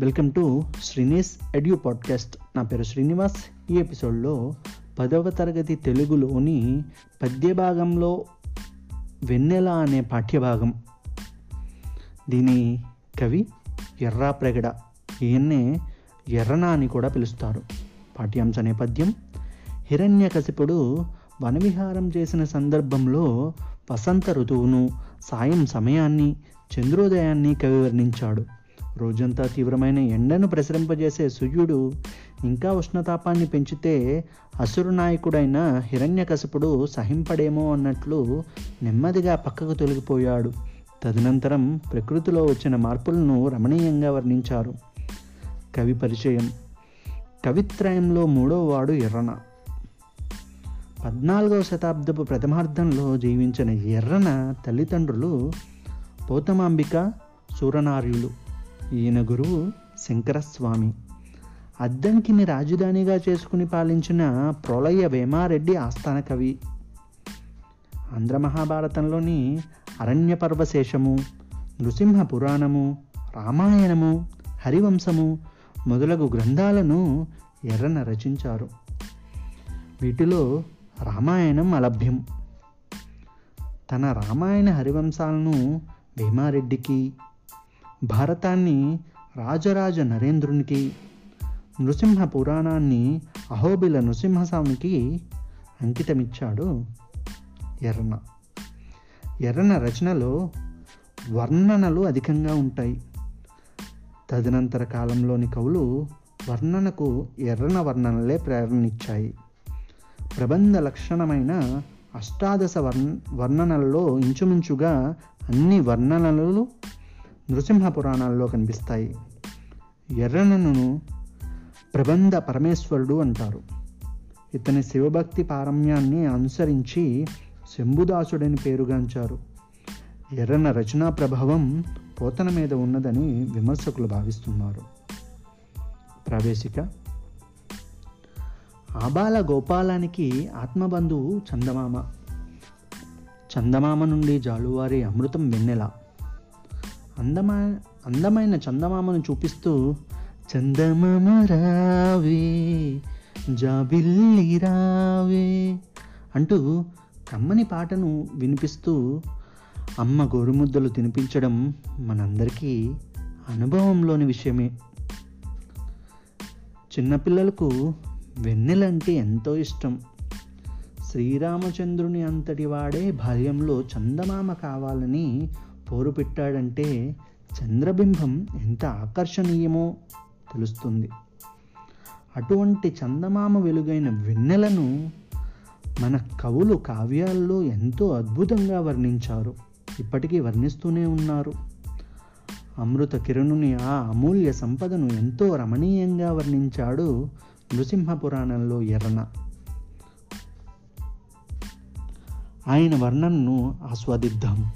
Welcome to Srini's edu podcast. నా పేరు శ్రీనివాస్. ఈ ఎపిసోడ్లో పదవ తరగతి తెలుగులోని పద్య భాగంలో వెన్నెల అనే పాఠ్యభాగం. దీని కవి ఎర్రా ప్రగడ. ఈయన్నే ఎర్రన అని కూడా పిలుస్తారు. పాఠ్యాంశ నేపథ్యం. హిరణ్యకశిపుడు వనవిహారం చేసిన సందర్భంలో వసంత ఋతువును సాయం సమయాన్ని చంద్రోదయాన్ని కవి వర్ణించాడు. రోజంతా తీవ్రమైన ఎండను ప్రసరింపజేసే సూర్యుడు ఇంకా ఉష్ణతాపాన్ని పెంచితే అసురు నాయకుడైన హిరణ్యకశపుడు సహింపడేమో అన్నట్లు నెమ్మదిగా పక్కకు తొలగిపోయాడు. తదనంతరం ప్రకృతిలో వచ్చిన మార్పులను రమణీయంగా వర్ణించారు. కవి పరిచయం. కవిత్రయంలో మూడవ వాడు ఎర్రన. పద్నాలుగవ శతాబ్దపు ప్రథమార్థంలో జీవించిన ఎర్రన తల్లిదండ్రులు పోతమాంబిక సూరనార్యులు. ఈయన గురువు శంకరస్వామి. అద్దంకిని రాజధానిగా చేసుకుని పాలించిన ప్రొలయ వేమారెడ్డి ఆస్థాన కవి. ఆంధ్ర మహాభారతంలోని అరణ్య పర్వశేషము నృసింహ పురాణము రామాయణము హరివంశము మొదలగు గ్రంథాలను ఎర్రన రచించారు. వీటిలో రామాయణం అలభ్యం. తన రామాయణ హరివంశాలను భీమారెడ్డికి భారతాన్ని రాజరాజ నరేంద్రునికి నృసింహ పురాణాన్ని అహోబిల నృసింహస్వామికి అంకితమిచ్చాడు ఎర్రన. ఎర్రన రచనలో వర్ణనలు అధికంగా ఉంటాయి. తదనంతర కాలంలోని కవులు వర్ణనకు ఎర్రన వర్ణనలే ప్రేరణనిచ్చాయి. ప్రబంధ లక్షణమైన అష్టాదశ వర్ణ వర్ణనలలో ఇంచుమించుగా అన్ని వర్ణనలు నృసింహ పురాణాల్లో కనిపిస్తాయి. ఎర్రనను ప్రబంధ పరమేశ్వరుడు అంటారు. ఇతని శివభక్తి పారమ్యాన్ని అనుసరించి శంభుదాసుడని పేరుగాంచారు. ఎర్రన రచనా ప్రభావం పోతన మీద ఉన్నదని విమర్శకులు భావిస్తున్నారు. ప్రవేశిక ఆబాల గోపాలానికి ఆత్మబంధువు చందమామ. చందమామ నుండి జాలువారి అమృతం వెన్నెల. అందమా అందమైన చందమామను చూపిస్తూ చందమామ రావే జాబిల్లి రావే అంటూ కమ్మని పాటను వినిపిస్తూ అమ్మ గోరుముద్దలు తినిపించడం మనందరికీ అనుభవంలోని విషయమే. చిన్నపిల్లలకు వెన్నెలంటే ఎంతో ఇష్టం. శ్రీరామచంద్రుని అంతటి వాడే బాల్యంలో చందమామ కావాలని పోరు పెట్టాడంటే చంద్రబింబం ఎంత ఆకర్షణీయమో తెలుస్తుంది. అటువంటి చందమామ వెలుగైన వెన్నెలను మన కవులు కావ్యాల్లో ఎంతో అద్భుతంగా వర్ణించారు. ఇప్పటికీ వర్ణిస్తూనే ఉన్నారు. అమృత కిరణుని ఆ అమూల్య సంపదను ఎంతో రమణీయంగా వర్ణించాడు నృసింహ పురాణంలో ఎర్రన. ఆయన వర్ణనను ఆస్వాదిద్దాం.